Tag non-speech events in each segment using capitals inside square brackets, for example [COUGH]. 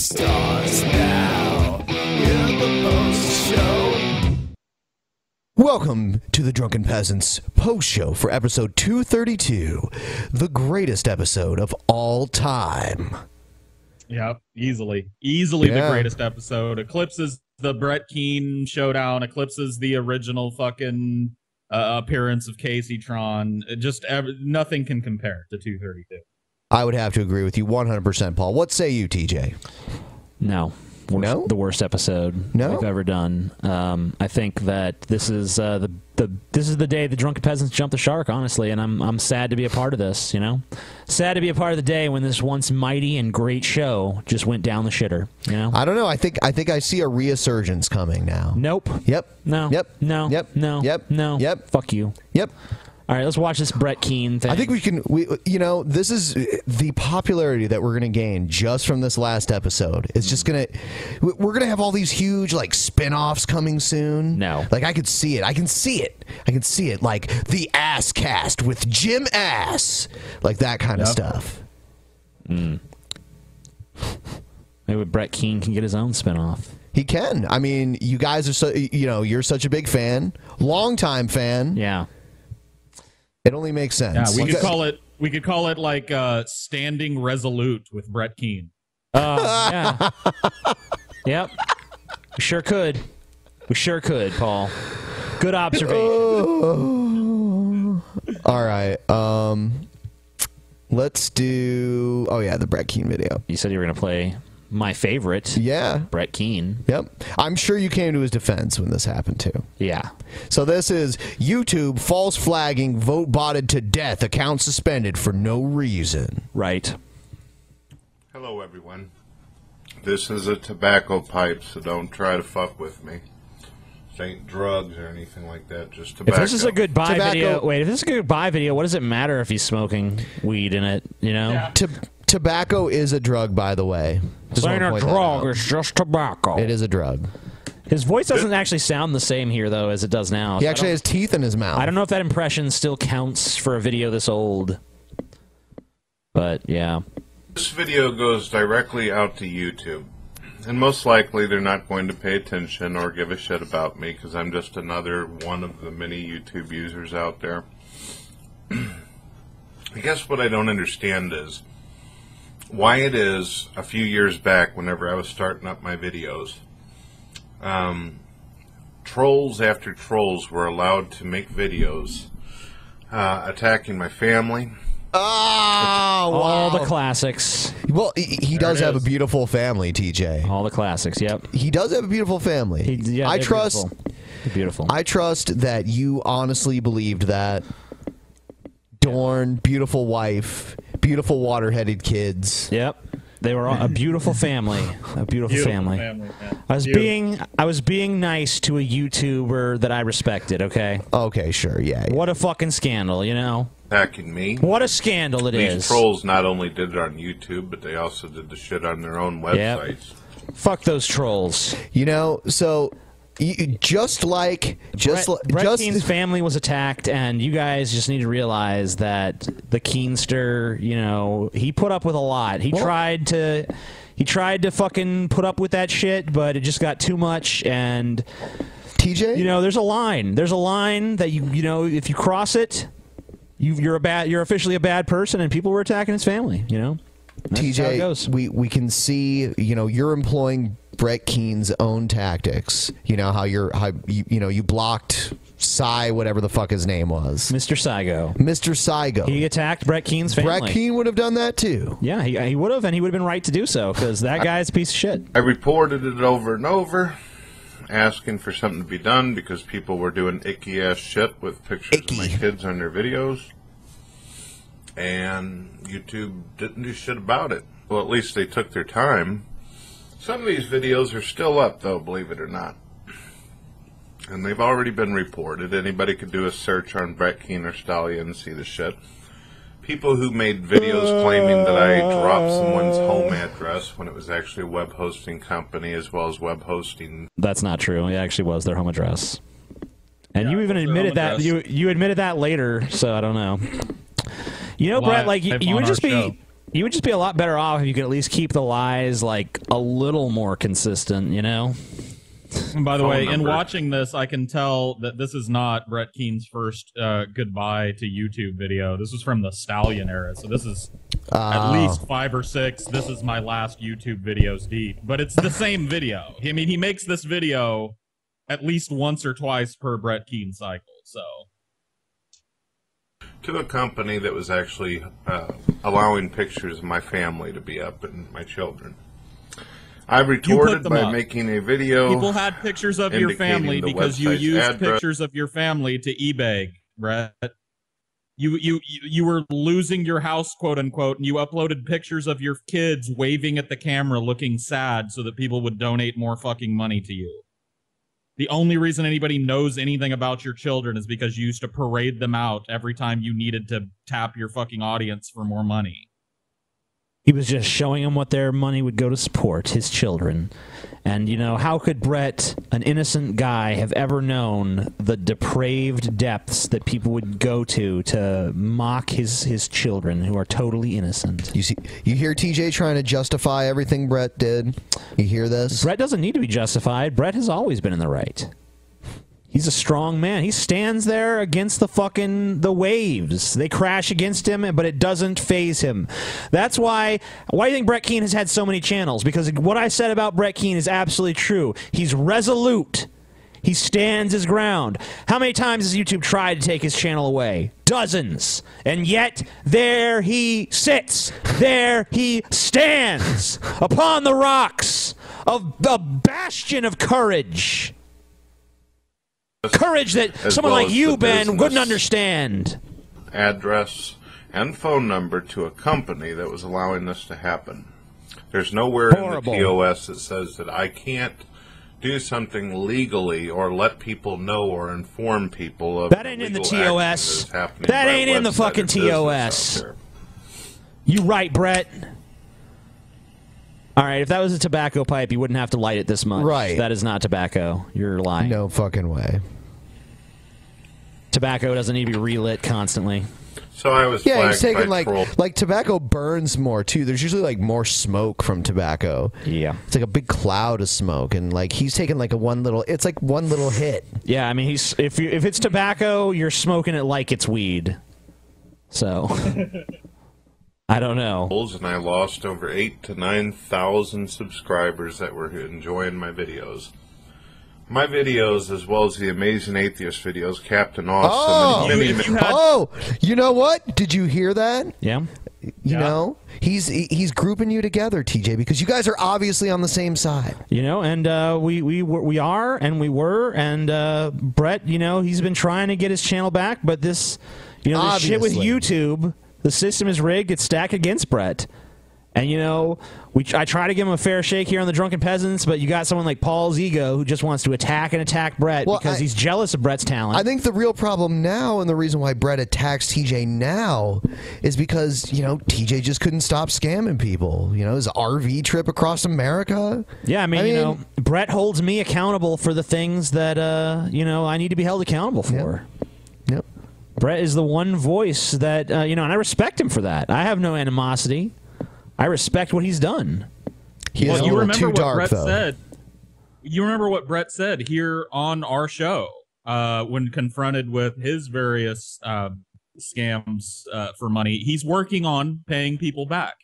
Stars now. In the post show. Welcome to the Drunken Peasants post show for episode 232, the greatest episode of all time. Yep, easily, easily Yeah. the greatest episode. Eclipses the Brett Keane showdown. Eclipses the original fucking uh, appearance of Casey Tron. It Just ev- nothing can compare to 232. I would have to agree with you 100%, Paul. What say you, TJ? No. Worst, No? the worst episode No? we've ever done. Um, I think that this is uh, the the this is the day the drunken peasants jumped the shark. Honestly, and I'm I'm sad to be a part of this. You know, sad to be a part of the day when this once mighty and great show just went down the shitter. You know. I don't know. I think I think I see a resurgence coming now. nope. Yep. No. Yep. No. Yep. No. Yep. No. Yep. Fuck you. Yep. All right, let's watch this Brett Keane thing. I think we can. We, you know, this is the popularity that we're going to gain just from this last episode. It's just going to. We're going to have all these huge like spin-offs coming soon. No. like I could see it. I can see it. I can see it. Like the Ass Cast with Jim Ass, like that kind of Yep. stuff. Hmm. maybe Brett Keane can get his own spinoff. He can. I mean, you guys are so. You know, you're such a big fan, longtime fan. Yeah. It only makes sense. Yeah, we You could guys- call it. We could call it like uh, standing resolute with Brett Keane. Oh yeah. [LAUGHS] yep. We sure could. We sure could, Paul. Good observation. [LAUGHS] All right. Um, let's do. Oh yeah, the Brett Keane video. You said you were going to play my favorite, Yeah. Brett Keane. Yep. I'm sure you came to his defense when this happened too. Yeah. So this is YouTube false flagging, vote botted to death, account suspended for no reason. Right. Hello, everyone. This is a tobacco pipe, so don't try to fuck with me. This ain't drugs or anything like that, just tobacco. If this is a goodbye Tobacco- video, wait. If this is a goodbye video, what does it matter if he's smoking weed in it? You know, T- tobacco is a drug, by the way. Just It ain't wanna a point that drug. out. It's just tobacco. It is a drug. His voice doesn't actually sound the same here though as it does now. He So I actually don't- has teeth in his mouth. I don't know if that impression still counts for a video this old. But yeah. This video goes directly out to YouTube. And most likely they're not going to pay attention or give a shit about me because I'm just another one of the many YouTube users out there. [CLEARS THROAT] I guess what I don't understand is why it is a few years back, whenever I was starting up my videos, um, trolls after trolls were allowed to make videos uh, attacking my family, Oh, All wow. the classics. Well, he, he does it have a beautiful family, TJ. All the classics. Yep. He does have a beautiful family. He, yeah, I trust. Beautiful. Beautiful. I trust that you honestly believed that. Dorn, beautiful wife, beautiful water-headed kids. Yep. They were all, a beautiful family. A beautiful, Beautiful family. family, yeah. I was Beautiful. being I was being nice to a YouTuber that I respected, okay? Okay, sure, yeah. yeah. What a fucking scandal, you know? attacking me. What a scandal it These is. trolls not only did it on YouTube, but they also did the shit on their own Yep. websites. Fuck those trolls. You know, so You- just like just Brett, li- Brett just Keane's family was attacked, and you guys just need to realize that the Keenster, you know, he put up with a lot. He Well- tried to, he tried to fucking put up with that shit, but it just got too much. And TJ, you know, there's a line. There's a line that you, you know, if you cross it, you, you're a bad, you're officially a bad person, and people were attacking his family. You know, That's TJ, we we can see, you know, you're employing Brett Keane's own tactics. You know how you're, how you, you know, you blocked Cy, whatever the fuck his name was, Mr. Saigo. Mr. Saigo. He attacked Brett Keane's family. Brett Keane would have done that too. Yeah, he, he would have, and he would have been right to do so because that guy's a piece of shit. I reported it over and over, asking for something to be done because people were doing icky ass shit with pictures of my kids on their videos. And YouTube didn't do shit about it. Well, at least they took their time. Some of these videos are still up, though, believe it or not. And they've already been reported. Anybody could do a search on Brett Keane or Stallion and see the shit. People who made videos claiming that I dropped someone's home address when it was actually a web hosting company as well as web hosting That's not true. It actually was their home address. And Yeah, you even admitted that address. you you admitted that later, so I don't know. You know, Brett, like you, you would just be show. you would just be a lot better off if you could at least keep the lies like a little more consistent, you know? And by the Phone way, in watching this, I can tell that this is not Brett Keane's first uh, goodbye to YouTube video. This was from the Stallion era, so this is at Oh. least five or six. This is my last YouTube videos deep, but it's the same video. I mean, he makes this video at least once or twice per Brett Keane cycle. So to a company that was actually uh, allowing pictures of my family to be up and my children. I retorted by up. making a video. people had pictures of your family because you used address. pictures of your family to eBay, Brett. You, you you you were losing your house, quote unquote, and you uploaded pictures of your kids waving at the camera, looking sad, so that people would donate more fucking money to you. The only reason anybody knows anything about your children is because you used to parade them out every time you needed to tap your fucking audience for more money. He was just showing them what their money would go to support his children. And, you know, how could Brett, an innocent guy, have ever known the depraved depths that people would go to to mock his, his children who are totally innocent? You see, you hear TJ trying to justify everything Brett did. You hear this? Brett doesn't need to be justified. Brett has always been in the right. He's a strong man. He stands there against the fucking the waves. They crash against him, but it doesn't phase him. That's why why do you think Brett Keane has had so many channels? Because what I said about Brett Keane is absolutely true. He's resolute. He stands his ground. How many times has YouTube tried to take his channel away? Dozens. And yet, there he sits. There he stands upon the rocks of a bastion of courage. Courage that As someone well like you, Ben, wouldn't understand. address and phone number to a company that was allowing this to happen. There's nowhere in the TOS that says that I can't do something legally or let people know or inform people of That ain't in the TOS. that That ain't in the fucking TOS. You right, Brett. All right, if that was a tobacco pipe, you wouldn't have to light it this much. Right. That is not tobacco. You're lying. No fucking way. Tobacco doesn't need to be relit constantly. So I was Yeah, he's taking like troll. like tobacco burns more too. There's usually like more smoke from tobacco. Yeah. It's like a big cloud of smoke, and like he's taking like a one little. It's like one little hit. Yeah, I mean, he's if you if it's tobacco, you're smoking it like it's weed. So [LAUGHS] I don't know. and I lost over eight to nine thousand subscribers that were enjoying my videos. My videos, as well as the Amazing Atheist videos, Captain Awesome, Oh, and many, you many- had- oh, you know what? Did you hear that? Yeah. You Yeah. know, he's he's grouping you together, TJ, because you guys are obviously on the same side. You know, and uh, we we were- we are, and we were, and uh, Brett, you know, he's been trying to get his channel back, but this, you know, this shit with YouTube, the system is rigged. It's stacked against Brett, And you know, we I try to give him a fair shake here on the Drunken Peasants, but you got someone like Paul's ego who just wants to attack and attack Brett Well, because I- he's jealous of Brett's talent. I think the real problem now, and the reason why Brett attacks TJ now, is because you know TJ just couldn't stop scamming people. You know his RV trip across America. yeah, I mean, I you mean- know, Brett holds me accountable for the things that uh, you know I need to be held accountable for. Yep. Brett is the one voice that uh, you know, and I respect him for that. I have no animosity. I respect what he's done. He is well, a you little remember too what dark Brett though. said. You remember what Brett said here on our show uh, when confronted with his various uh, scams uh, for money. He's working on paying people back.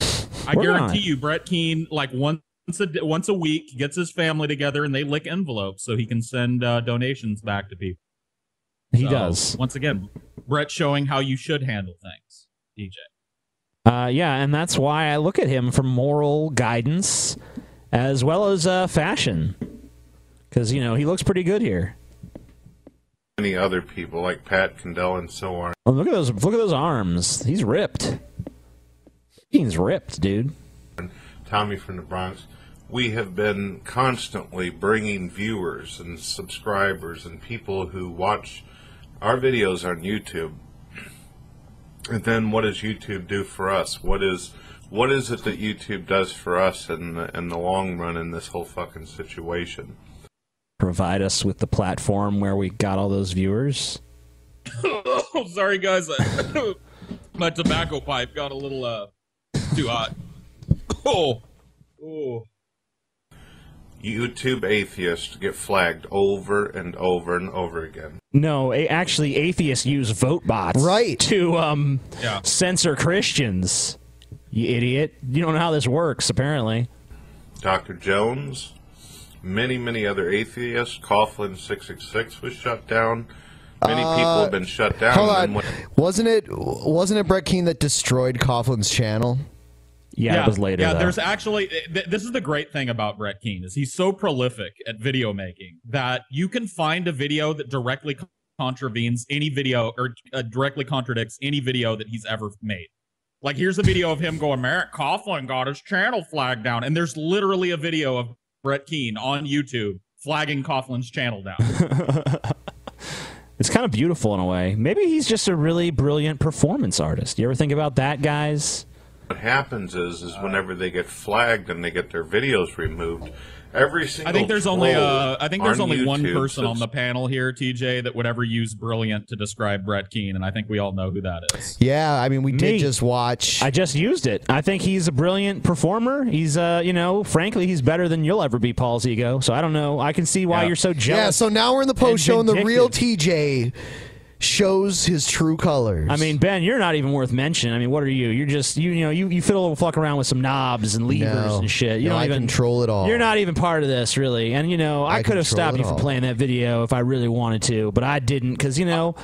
I Working on guarantee it. you, Brett Keane, like once a once a week, gets his family together and they lick envelopes so he can send uh, donations back to people. He So, does. Once again, Brett showing how you should handle things, DJ. Uh, yeah, and that's why I look at him for moral guidance as well as uh, fashion. Because, you know, he looks pretty good here. Many other people like Pat Condell and so on. Oh, look at those look at those arms. He's ripped. He's ripped, dude. Tommy from the Bronx, we have been constantly bringing viewers and subscribers and people who watch our videos on YouTube. And then what does YouTube do for us? What is what is it that YouTube does for us in the, in the long run in this whole fucking situation? Provide us with the platform where we got all those viewers. oh, [LAUGHS] sorry guys. [LAUGHS] My tobacco pipe got a little uh too hot. [LAUGHS] Oh. Oh. YouTube atheists get flagged over and over and over again. No, a- actually, atheists use vote bots Right. to um, Yeah. censor Christians. You idiot! You don't know how this works. Apparently, Dr. Jones, many, many other atheists. Coughlin 666 was shut down. Many people have been shut down. Hold on, when- wasn't it wasn't it Brett Keane that destroyed Coughlin's channel? Yeah, it was later. Yeah, though. there's actually th- this is the great thing about Brett Keane is he's so prolific at video making that you can find a video that directly contravenes any video or uh, directly contradicts any video that he's ever made. Like here's a video of him going, Merrick Coughlin got his channel flagged down, and there's literally a video of Brett Keane on YouTube flagging Coughlin's channel down. [LAUGHS] It's kind of beautiful in a way. Maybe he's just a really brilliant performance artist. You ever think about that, guys? What happens is, is whenever they get flagged and they get their videos removed, every single I think there's only troll uh, I think there's on only one person on the panel here, TJ, that would ever use brilliant to describe Brett Keane, and I think we all know who that is. Yeah, I mean we Me. did just watch. I just used it. I think he's a brilliant performer. He's, uh, you know, frankly, he's better than you'll ever be, Paul's ego. So I don't know. I can see why Yeah. you're so jealous. yeah, so now we're in the post and show, and the real. TJ shows his true colors. I mean, Ben, you're not even worth mentioning. I mean, what are you? You're just you, you know you, you fiddle and fuck around with some knobs and levers No. and shit. You No, don't I even control it all. You're not even part of this, really. And you know, I, I could have stopped you from all. playing that video if I really wanted to, but I didn't because you know. I,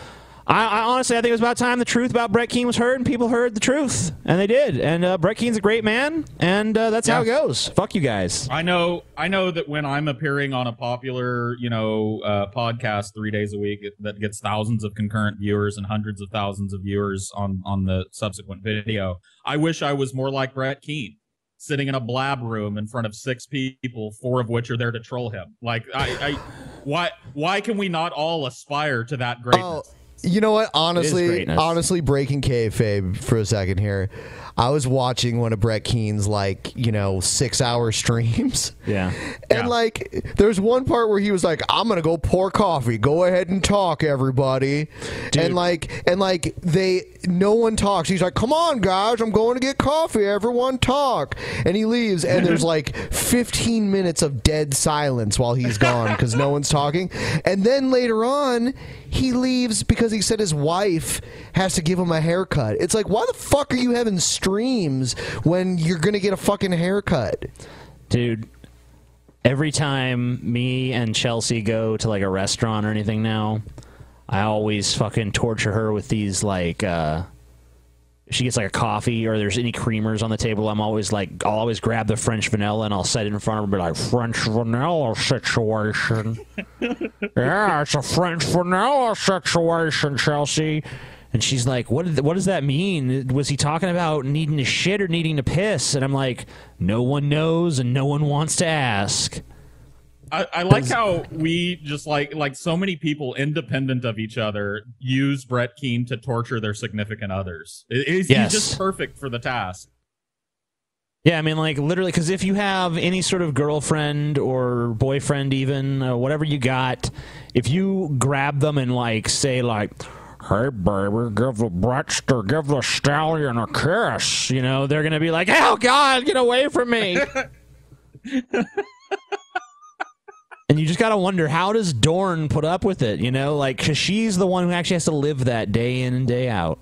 I honestly, I think it was about time the truth about Brett Keane was heard, and people heard the truth, and they did. And uh, Brett Keane's a great man, and uh, that's how it goes. Fuck you guys. I know I know that when I'm appearing on a popular, you know, uh, podcast 3 days a week that gets thousands of concurrent viewers and hundreds of thousands of viewers on on the subsequent video. I wish I was more like Brett Keane, sitting in a blab room in front of six people, four of which are there to troll him. Like I, I why why can we not all aspire to that greatness? Oh, you know what? Honestly, honestly, breaking kayfabe for a second here. I was watching one of Brett Keane's like you know six hour [LAUGHS] streams. Yeah. And Yeah. like, there's one part where he was like, "I'm gonna go pour coffee. Go ahead and talk, everybody." And like, and like, they no one talks. He's like, "Come on, guys, I'm going to get coffee. Everyone talk." And he leaves, and there's [LAUGHS] like 15 minutes of dead silence while he's gone because no one's talking. And then later on, he leaves because he said his wife has to give him a haircut. It's like, why the fuck are you having streams when you're gonna get a fucking haircut? dude every time me and chelsea go to like a restaurant or anything now i always fucking torture her with these like uh she gets like a coffee or there's any creamers on the table i'm always like i'll always grab the french vanilla and i'll set it in front of her and be like french vanilla situation [LAUGHS] yeah it's a french vanilla situation chelsea And she's like, "What? Did, what does that mean? Was he talking about needing to shit or needing to piss?" And I'm like, "No one knows, and no one wants to ask." I, I like how we just like like so many people independent of each other use Brett Keane to torture their significant others. It- He's, Yes. he's just perfect for the task. Yeah, I mean, like literally, because if you have any sort of girlfriend or boyfriend, even uh, whatever you got, if you grab them and like say like, "Hey, baby, give the Brettster, give the stallion a kiss," you know, they're gonna be like, "Oh God, get away from me!" [LAUGHS] and you just gotta wonder how does Dorn put up with it? You know, like because she's the one who actually has to live that day in and day out.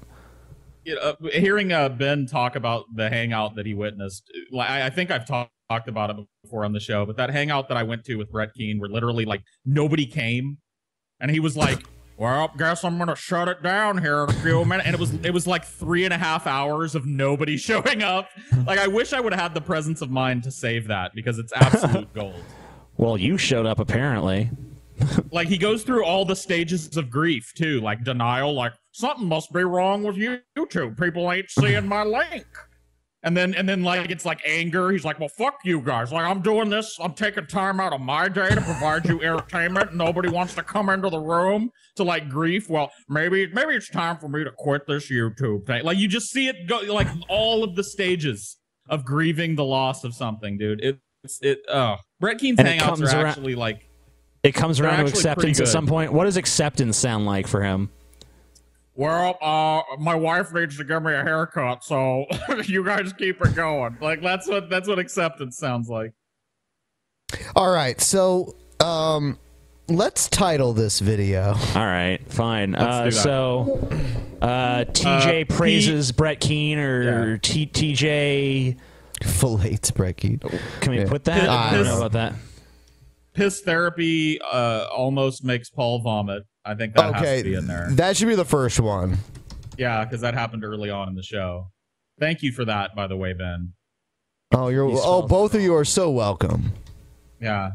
You know, hearing uh, Ben talk about the hangout that he witnessed, like, I I think I've talked talked about it before on the show, but that hangout that I went to with Brett Keane, where literally like nobody came, and he was like. [LAUGHS] Well, guess I'm gonna shut it down here in a few minutes. And it was it was like three and a half hours of nobody [LAUGHS] showing up. Like I wish I would have had the presence of mind to save that because it's absolute [LAUGHS] gold. Well, you showed up apparently. [LAUGHS] like he goes through all the stages of grief too, like denial, like something must be wrong with YouTube. People ain't seeing my link. And then and then like it's like anger. He's like, Well fuck you guys. Like I'm doing this, I'm taking time out of my day to provide you entertainment. Nobody wants to come into the room to like grief. Well, maybe maybe it's time for me to quit this YouTube thing. Like you just see it go like all of the stages of grieving the loss of something, dude. It's it oh Brett Keane's And it hangouts are around- actually like It comes around to acceptance at some point. What does acceptance sound like for him? Well, uh, my wife needs to give me a haircut, so [LAUGHS] you guys keep it going. Like that's what that's what acceptance sounds like. All right, so um, let's title this video. All right, fine. Uh, so, uh, TJ Uh, praises Brett Keane or T- TJ fillets Brett Keane. Can we Yeah. put that? I don't know about that. Piss therapy uh, almost makes Paul vomit. I think that has to be in there. that should be the first one. Yeah, because that happened early on in the show. Thank you for that, by the way, Ben. Oh, you're He oh, spelled both of you are so welcome. Yeah.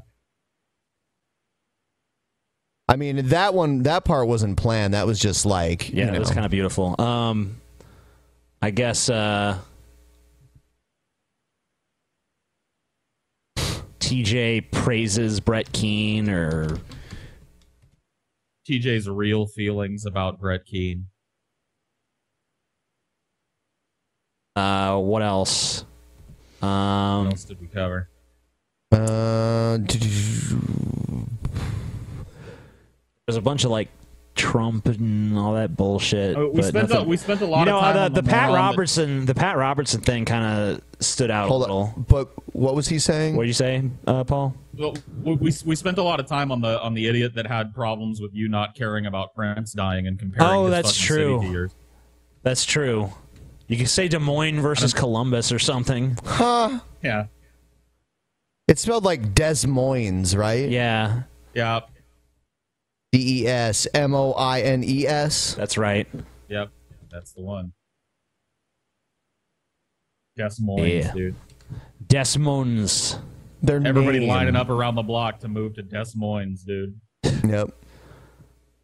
I mean, that one, that part wasn't planned. That was just like, Yeah, you it was kind of beautiful. Um, I guess uh, TJ praises Brett Keane or TJ's real feelings about Brett Keane. uh, what else? Um, What else did we cover? Uh, there's a bunch of like Trump and all that bullshit. Oh, we spent a- we spent a lot You know, of time the, on the the Pat moron that- Robertson, the Pat Robertson thing kind of stood out Hold a little. on, but what was he saying? What did you say, uh, Paul? Well, we, we we spent a lot of time on the on the idiot that had problems with you not caring about Prince dying and comparing. Oh, that's fucking city true. to yours. That's true. You could say Des Moines versus Columbus or something. Huh? Yeah. It spelled like Des Moines, right? Yeah. Yeah. D E S M O I N E S. That's right. Yep, that's the one. Des Moines, Yeah. dude. Des Moines. Their Everybody name. lining up around the block to move to Des Moines, dude. [LAUGHS] Yep.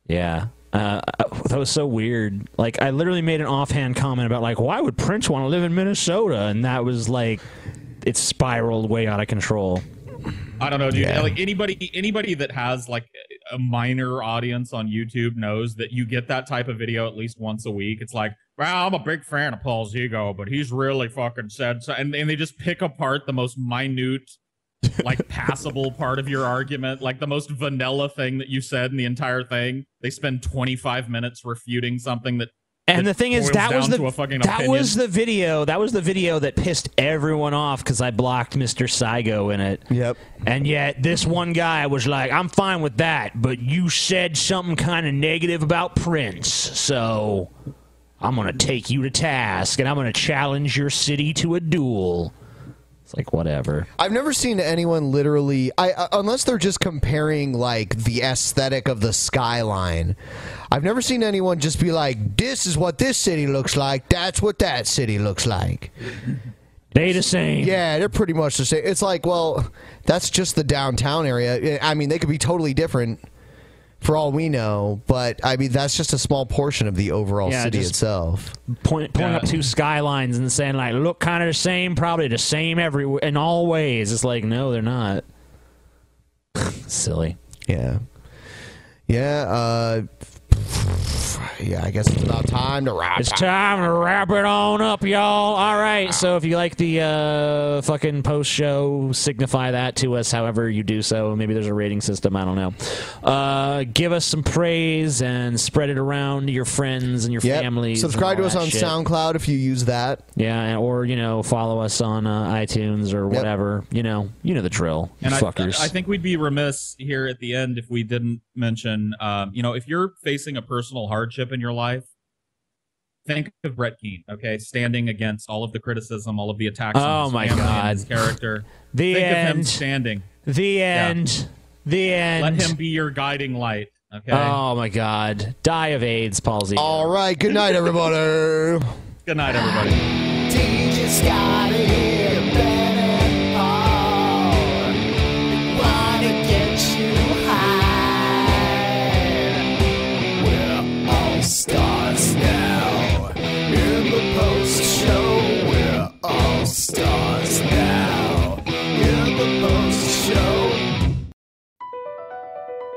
Yeah. Uh, that was so weird. Like, I literally made an offhand comment about, like, why would Prince want to live in Minnesota? And that was like, it spiraled way out of control. I don't know, dude. Yeah. Like anybody, anybody that has like a minor audience on YouTube knows that you get that type of video at least once a week. It's like, well, I'm a big fan of Paul's ego, but he's really fucking said so, and, and they just pick apart the most minute, like [LAUGHS] passable part of your argument, like the most vanilla thing that you said in the entire thing. They spend 25 minutes refuting something that. And the thing is, that was the to a fucking that opinion. was the video. That was the video that pissed everyone off because I blocked Mr. Saigo in it. Yep. And yet this one guy was like, "I'm fine with that, but you said something kind of negative about Prince, so I'm gonna take you to task and I'm gonna challenge your city to a duel." It's like whatever. I've never seen anyone literally, I uh, unless they're just comparing like the aesthetic of the skyline. I've never seen anyone just be like, "This is what this city looks like. That's what that city looks like." They the same. Yeah, they're pretty much the same. It's like, well, that's just the downtown area. I mean, they could be totally different, for all we know. But I mean, that's just a small portion of the overall Yeah, city just- itself. Point, pulling up two skylines and saying like, look kind of the same, probably the same every in all ways. It's like, no, they're not. [SIGHS] Silly. Yeah. Yeah. Uh, yeah. I guess it's about time to wrap. It's time to wrap it on up, y'all. All right. So if you like the uh, fucking post show, signify that to us however you do so. Maybe there's a rating system. I don't know. Uh, give us some praise and spread it around to your friends and your Yep. families. Subscribe and to us on shit. SoundCloud if you use that. Yeah, or you know, follow us on uh, iTunes or whatever. You know, you know the drill. And I, fuckers. I think we'd be remiss here at the end if we didn't mention, um, you know, if you're facing a personal hardship in your life, think of Brett Keane, okay, standing against all of the criticism, all of the attacks. Oh on his my family and God. his character. [LAUGHS] The think of him end. standing. the end. The end. Let him be your guiding light. Okay. Oh my God! Die of AIDS, palsy. All right. Good night, everybody. Good night, everybody.